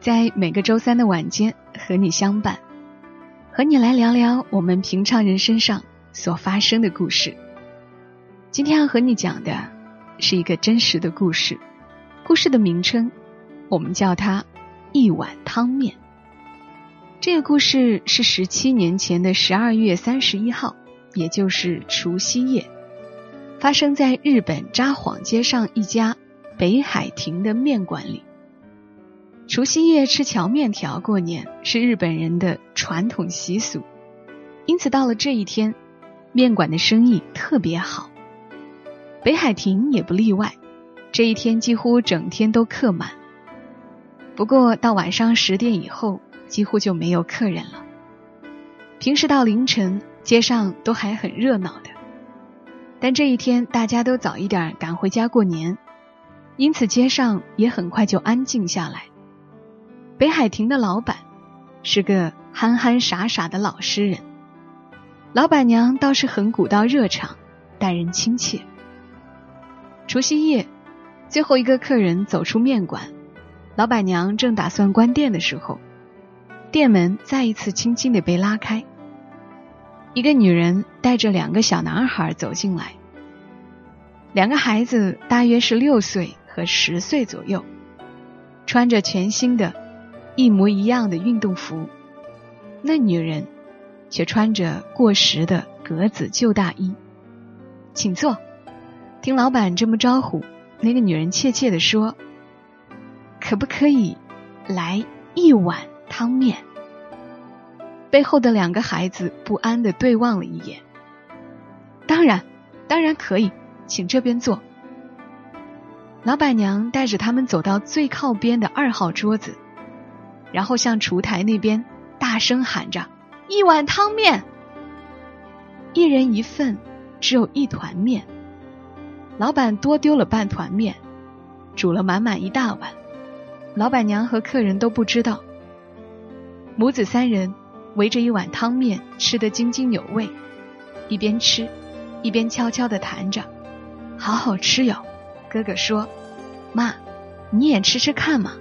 在每个周三的晚间和你相伴，和你来聊聊我们平常人身上所发生的故事。今天要和你讲的是一个真实的故事，故事的名称我们叫它“一碗汤面”。这个故事是十七年前的十二月三十一号，也就是除夕夜。发生在日本札幌街上一家北海亭的面馆里。除夕夜吃荞面条过年是日本人的传统习俗，因此到了这一天，面馆的生意特别好。北海亭也不例外，这一天几乎整天都客满。不过到晚上十点以后，几乎就没有客人了。平时到凌晨，街上都还很热闹的。但这一天大家都早一点赶回家过年，因此街上也很快就安静下来。北海亭的老板是个憨憨傻傻的老实人，老板娘倒是很古道热肠，待人亲切。除夕夜，最后一个客人走出面馆，老板娘正打算关店的时候，店门再一次轻轻的被拉开。一个女人带着两个小男孩走进来，两个孩子大约是六岁和十岁左右，穿着全新的、一模一样的运动服。那女人却穿着过时的格子旧大衣。请坐。听老板这么招呼，那个女人怯怯地说：“可不可以来一碗汤面？”背后的两个孩子不安的对望了一眼。当然，当然可以，请这边坐。老板娘带着他们走到最靠边的二号桌子，然后向厨台那边大声喊着：“一碗汤面，一人一份，只有一团面。”老板多丢了半团面，煮了满满一大碗。老板娘和客人都不知道。母子三人。围着一碗汤面吃得津津有味，一边吃，一边悄悄地谈着：“好好吃哟。”哥哥说：“妈，你也吃吃看嘛。”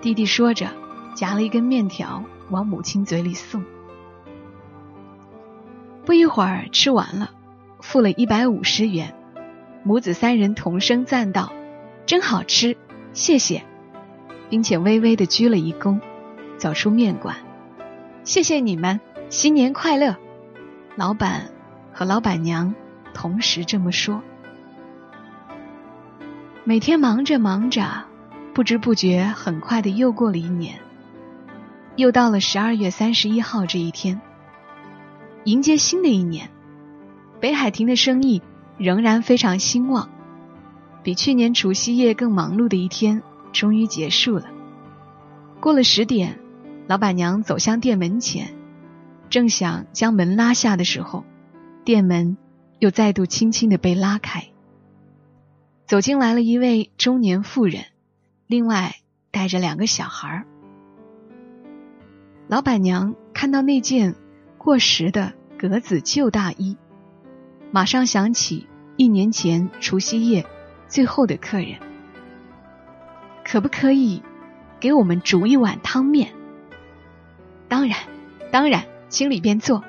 弟弟说着，夹了一根面条往母亲嘴里送。不一会儿吃完了，付了一百五十元，母子三人同声赞道：“真好吃，谢谢！”并且微微的鞠了一躬，走出面馆。谢谢你们，新年快乐！老板和老板娘同时这么说。每天忙着忙着，不知不觉很快的又过了一年，又到了十二月三十一号这一天，迎接新的一年。北海亭的生意仍然非常兴旺，比去年除夕夜更忙碌的一天终于结束了。过了十点。老板娘走向店门前，正想将门拉下的时候，店门又再度轻轻的被拉开，走进来了一位中年妇人，另外带着两个小孩儿。老板娘看到那件过时的格子旧大衣，马上想起一年前除夕夜最后的客人，可不可以给我们煮一碗汤面？当然，当然，请里边坐。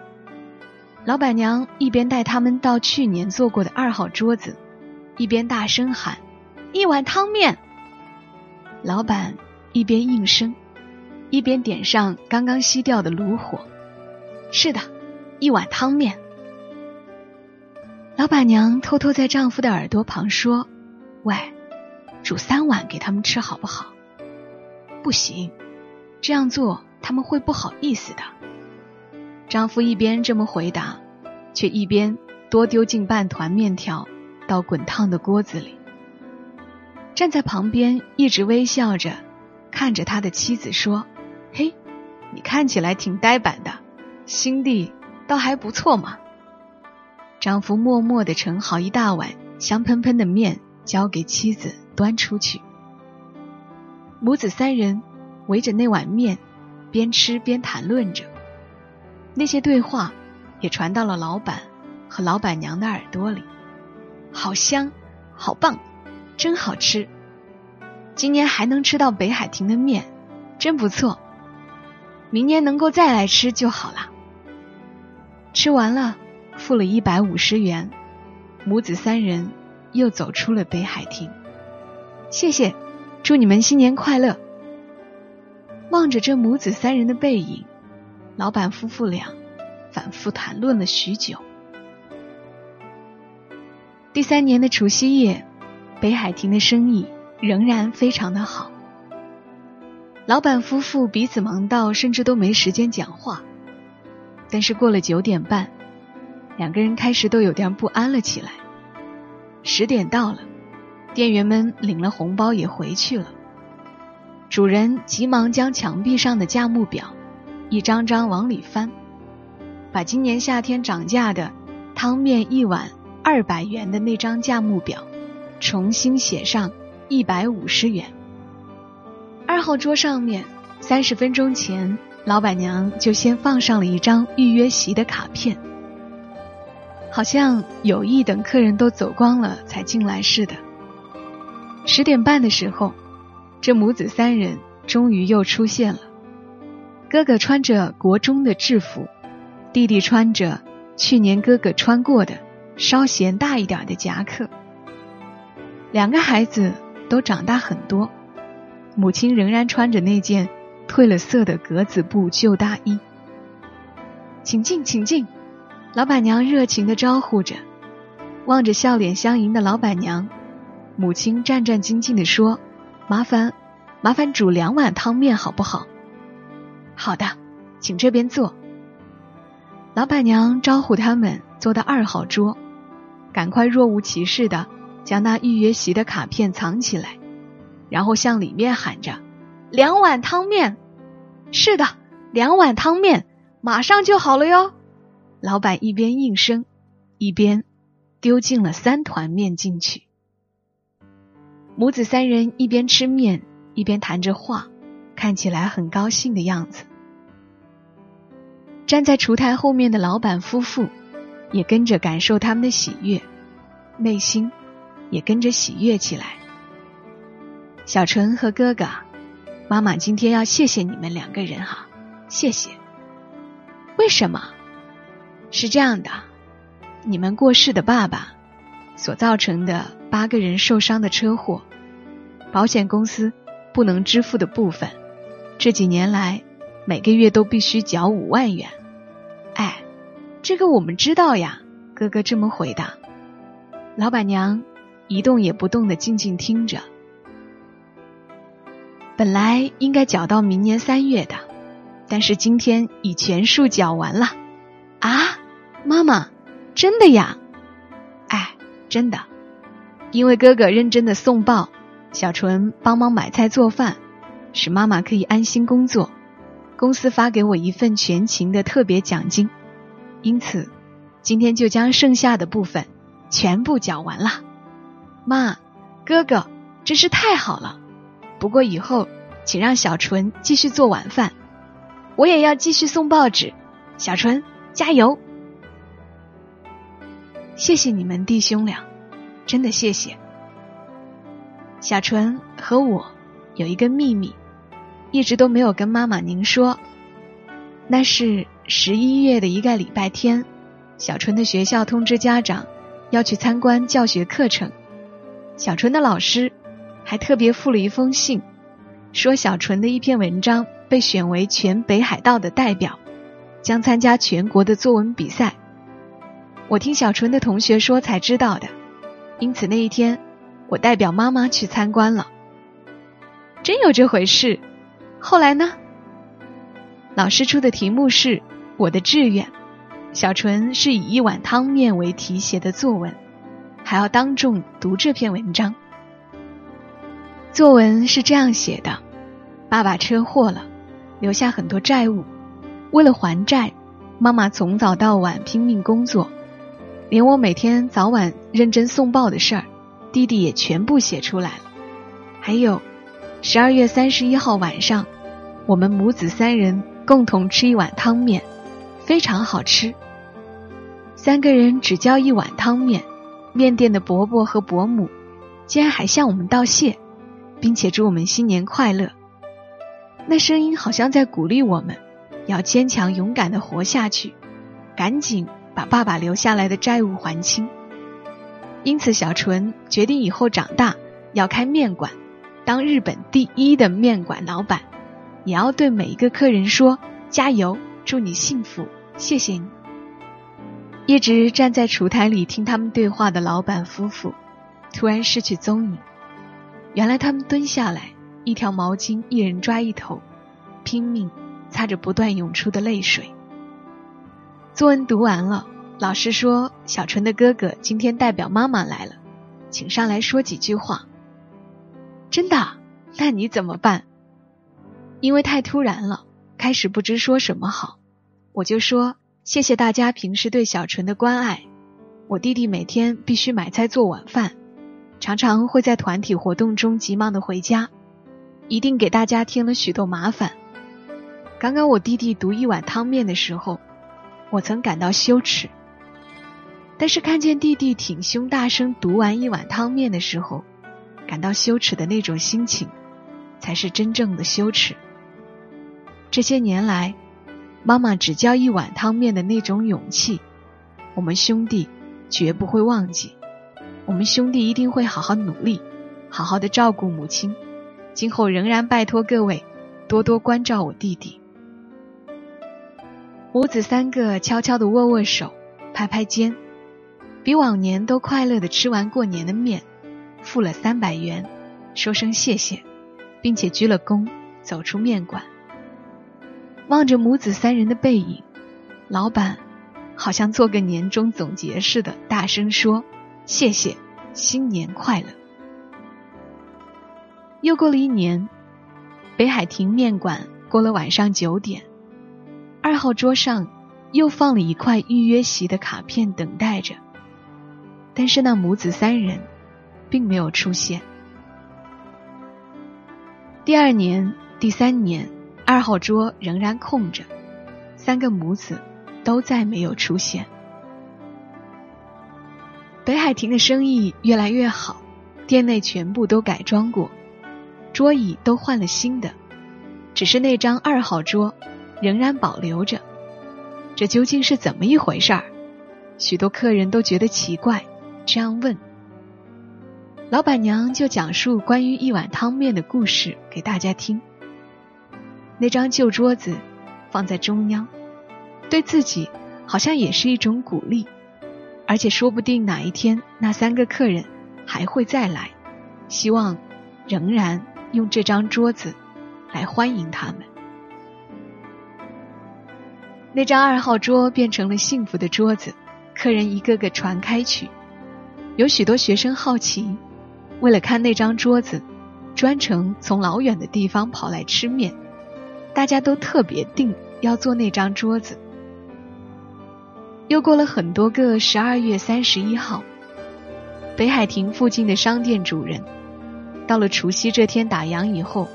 老板娘一边带他们到去年坐过的二号桌子，一边大声喊：“一碗汤面！”老板一边应声，一边点上刚刚熄掉的炉火。是的，一碗汤面。老板娘偷偷在丈夫的耳朵旁说：“喂，煮三碗给他们吃好不好？”不行，这样做。他们会不好意思的。丈夫一边这么回答，却一边多丢进半团面条到滚烫的锅子里。站在旁边一直微笑着看着他的妻子说：“嘿，你看起来挺呆板的，心地倒还不错嘛。丈夫默默地盛好一大碗香喷喷的面，交给妻子端出去。母子三人围着那碗面，边吃边谈论着。那些对话也传到了老板和老板娘的耳朵里。好香，好棒，真好吃！今年还能吃到北海亭的面，真不错。明年能够再来吃就好了。吃完了，付了一百五十元，母子三人又走出了北海亭。谢谢，祝你们新年快乐。望着这母子三人的背影，老板夫妇俩反复谈论了许久。第三年的除夕夜，北海亭的生意仍然非常的好。老板夫妇彼此忙到甚至都没时间讲话。但是过了九点半，两个人开始都有点不安了起来。十点到了，店员们领了红包也回去了。主人急忙将墙壁上的价目表一张张往里翻，把今年夏天涨价的汤面一碗。二百元的那张价目表，重新写上一百五十元。二号桌上面，三十分钟前，老板娘就先放上了一张预约席的卡片，好像有意等客人都走光了才进来似的。十点半的时候，这母子三人终于又出现了。哥哥穿着国中的制服，弟弟穿着去年哥哥穿过的。稍嫌大一点的夹克，两个孩子都长大很多，母亲仍然穿着那件褪了色的格子布旧大衣。请进，请进，老板娘热情的招呼着。望着笑脸相迎的老板娘，母亲战战兢兢的说：“麻烦，麻烦煮两碗汤面好不好？”“好的，请这边坐。”老板娘招呼他们坐到二号桌。赶快若无其事的将那预约席的卡片藏起来，然后向里面喊着：“两碗汤面。”“是的，两碗汤面，马上就好了哟。”老板一边应声，一边丢进了三团面进去。母子三人一边吃面一边谈着话，看起来很高兴的样子。站在厨台后面的老板夫妇。也跟着感受他们的喜悦，内心也跟着喜悦起来。小纯和哥哥，妈妈今天要谢谢你们两个人哈，谢谢。为什么？是这样的，你们过世的爸爸所造成的八个人受伤的车祸，保险公司不能支付的部分，这几年来每个月都必须缴五万元。哎。这个我们知道呀，哥哥这么回答。老板娘一动也不动的静静听着。本来应该缴到明年三月的，但是今天已全数缴完了。啊，妈妈，真的呀？哎，真的，因为哥哥认真的送报，小纯帮忙买菜做饭，使妈妈可以安心工作，公司发给我一份全勤的特别奖金。因此，今天就将剩下的部分全部缴完了。妈，哥哥，真是太好了。不过以后请让小纯继续做晚饭，我也要继续送报纸。小纯，加油！谢谢你们弟兄俩，真的谢谢。小纯和我有一个秘密，一直都没有跟妈妈您说，那是。十一月的一个礼拜天，小纯的学校通知家长要去参观教学课程。小纯的老师还特别附了一封信，说小纯的一篇文章被选为全北海道的代表，将参加全国的作文比赛。我听小纯的同学说才知道的，因此那一天我代表妈妈去参观了。真有这回事？后来呢？老师出的题目是。我的志愿，小纯是以一碗汤面为题写的作文，还要当众读这篇文章。作文是这样写的：爸爸车祸了，留下很多债务。为了还债，妈妈从早到晚拼命工作，连我每天早晚认真送报的事儿，弟弟也全部写出来了。还有，十二月三十一号晚上，我们母子三人共同吃一碗汤面，非常好吃。三个人只叫一碗汤面，面店的伯伯和伯母竟然还向我们道谢，并且祝我们新年快乐。那声音好像在鼓励我们。要坚强勇敢的活下去，赶紧把爸爸留下来的债务还清。因此，小纯决定以后长大要开面馆，当日本第一的面馆老板，也要对每一个客人说：“加油，祝你幸福，谢谢你。”一直站在厨台里听他们对话的老板夫妇，突然失去踪影。原来他们蹲下来，一条毛巾，一人抓一头，拼命。擦着不断涌出的泪水。作文读完了，老师说：“小纯的哥哥今天代表妈妈来了，请上来说几句话。”真的？那你怎么办？因为太突然了，开始不知说什么好。我就说：“谢谢大家平时对小纯的关爱。我弟弟每天必须买菜做晚饭，常常会在团体活动中急忙的回家，一定给大家添了许多麻烦。”刚刚我弟弟读一碗汤面的时候，我曾感到羞耻。但是看见弟弟挺胸大声读完一碗汤面的时候，感到羞耻的那种心情，才是真正的羞耻。这些年来，妈妈只教一碗汤面的那种勇气，我们兄弟绝不会忘记。我们兄弟一定会好好努力，好好的照顾母亲。今后仍然拜托各位多多关照我弟弟。母子三个悄悄地握握手，拍拍肩，比往年都快乐地吃完过年的面，付了三百元，说声谢谢，并且鞠了躬，走出面馆。望着母子三人的背影，老板好像做个年终总结似的，大声说：“谢谢，新年快乐。”又过了一年，北海亭面馆过了晚上九点。二号桌上又放了一块预约席的卡片，等待着。但是那母子三人并没有出现。第二年、第三年，二号桌仍然空着，三个母子都再没有出现。北海亭的生意越来越好，店内全部都改装过，桌椅都换了新的，只是那张二号桌。仍然保留着，这究竟是怎么一回事儿？许多客人都觉得奇怪，这样问。老板娘就讲述关于一碗汤面的故事给大家听。那张旧桌子放在中央，对自己好像也是一种鼓励，而且说不定哪一天那三个客人还会再来，希望仍然用这张桌子来欢迎他们。那张二号桌变成了幸福的桌子，客人一个个传开去。有许多学生好奇，为了看那张桌子，专程从老远的地方跑来吃面。大家都特别定要坐那张桌子。又过了很多个十二月三十一号，北海亭附近的商店主人，到了除夕这天打烊以后，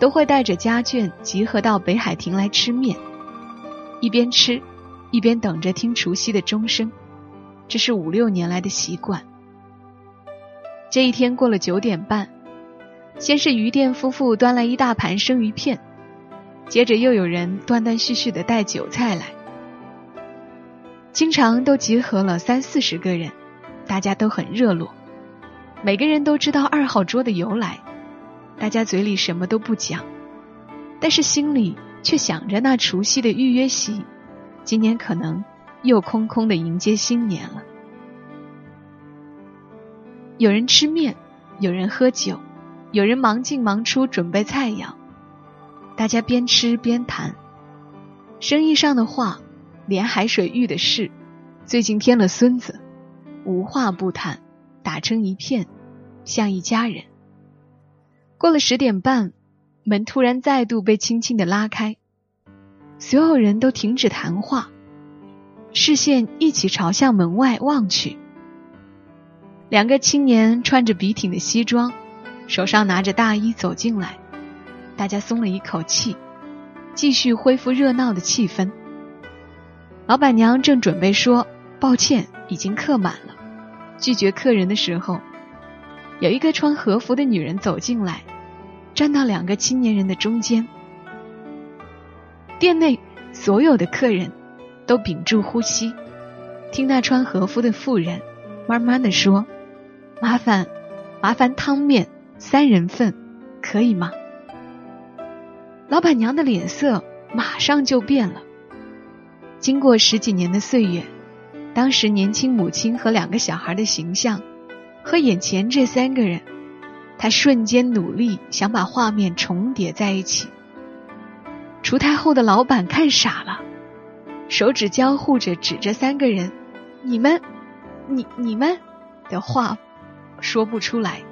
都会带着家眷集合到北海亭来吃面。一边吃，一边等着听除夕的钟声，这是五六年来的习惯。这一天过了九点半，先是鱼店夫妇端来一大盘生鱼片，接着又有人断断续续的带酒菜来，经常都集合了三四十个人，大家都很热络，每个人都知道二号桌的由来，大家嘴里什么都不讲，但是心里。却想着那除夕的预约席，今年可能又空空的迎接新年了。有人吃面，有人喝酒，有人忙进忙出准备菜肴，大家边吃边谈生意上的话，连海水浴的事，最近添了孙子，无话不谈，打成一片，像一家人。过了十点半。门突然再度被轻轻的拉开，所有人都停止谈话，视线一起朝向门外望去。两个青年穿着笔挺的西装，手上拿着大衣走进来，大家松了一口气，继续恢复热闹的气氛。老板娘正准备说抱歉，已经客满了，拒绝客人的时候，有一个穿和服的女人走进来，站到两个青年人的中间。店内所有的客人都屏住呼吸，听那穿和服的妇人慢慢的说。麻烦，麻烦汤面三人份，可以吗？老板娘的脸色马上就变了。经过十几年的岁月，当时年轻母亲和两个小孩的形象，和眼前这三个人，他瞬间努力想把画面重叠在一起。出太后的老板看傻了，手指交互着指着三个人：“你们，你你们的话。”说不出来。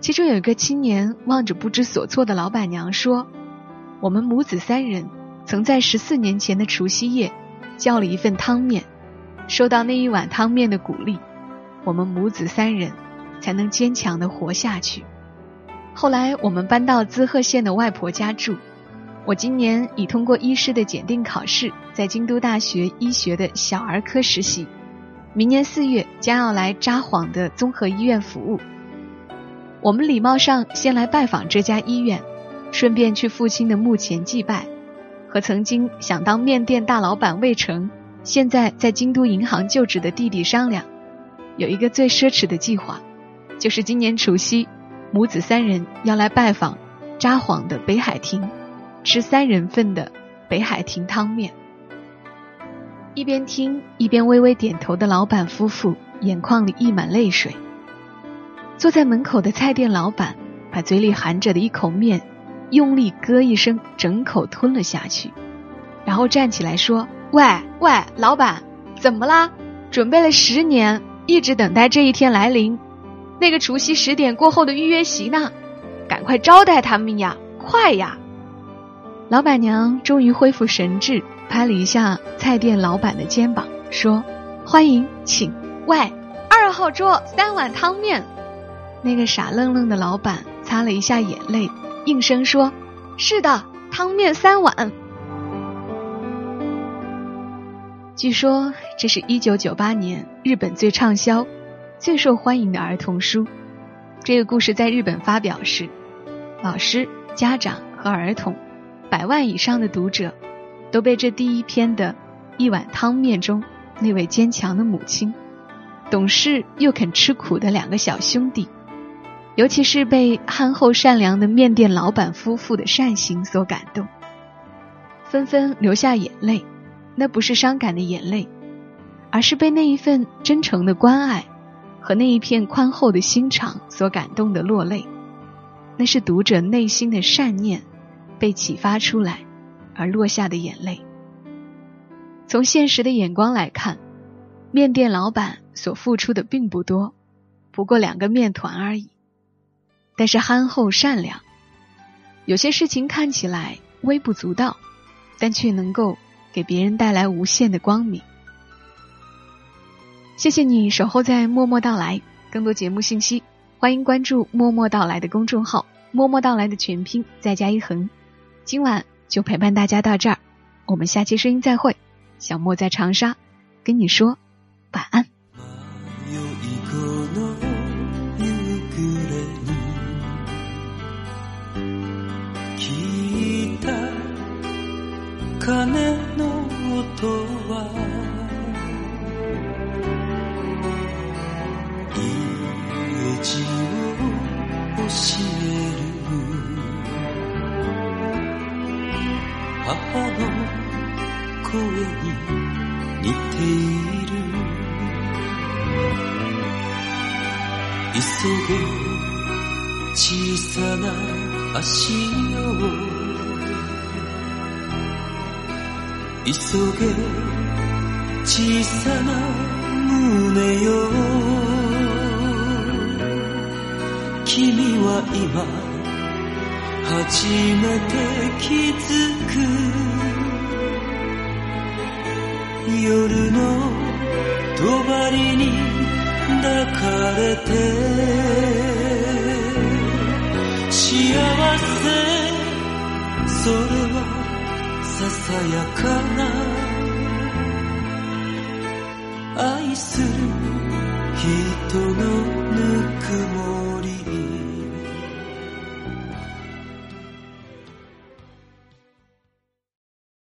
其中有一个青年望着不知所措的老板娘说：“我们母子三人曾在十四年前的除夕夜叫了一份汤面，受到那一碗汤面的鼓励，我们母子三人才能坚强的活下去。后来我们搬到滋贺县的外婆家住。我今年已通过医师的检定考试，在京都大学医学的小儿科实习。”明年四月将要来札幌的综合医院服务。我们礼貌上先来拜访这家医院，顺便去父亲的墓前祭拜，和曾经想当面店大老板魏成，现在在京都银行就职的弟弟商量，有一个最奢侈的计划，就是今年除夕，母子三人要来拜访札幌的北海亭，吃三人份的北海亭汤面。一边听一边微微点头的老板夫妇，眼眶里溢满泪水。坐在门口的菜店老板，把嘴里含着的一口面，用力咯一声，整口吞了下去，然后站起来说：“喂喂，老板，怎么啦？准备了十年，一直等待这一天来临。那个除夕十点过后的预约席呢？赶快招待他们呀，快呀！”老板娘终于恢复神智。拍了一下菜店老板的肩膀，说：“欢迎，请。喂，二号桌三碗汤面。”那个傻愣愣的老板擦了一下眼泪，应声说：“是的，汤面三碗。”据说这是一九九八年日本最畅销、最受欢迎的儿童书。这个故事在日本发表时，老师、家长和儿童百万以上的读者。都被这第一篇的一碗汤面中那位坚强的母亲、懂事又肯吃苦的两个小兄弟，尤其是被憨厚善良的面店老板夫妇的善行所感动，纷纷流下眼泪。那不是伤感的眼泪，而是被那一份真诚的关爱和那一片宽厚的心肠所感动的落泪。那是读者内心的善念被启发出来。而落下的眼泪。从现实的眼光来看，面店老板所付出的并不多，不过两个面团而已。但是憨厚善良，有些事情看起来微不足道，但却能够给别人带来无限的光明。谢谢你守候在默默到来，更多节目信息，欢迎关注默默到来的公众号“默默到来”的全拼再加一横。今晚。就陪伴大家到这儿，我们下期声音再会。小莫在长沙跟你说晚安。母げ小さな胸よ。君は今初めて気づく。夜の帳に抱かれて幸せそれはささやかなする。人のぬくもり。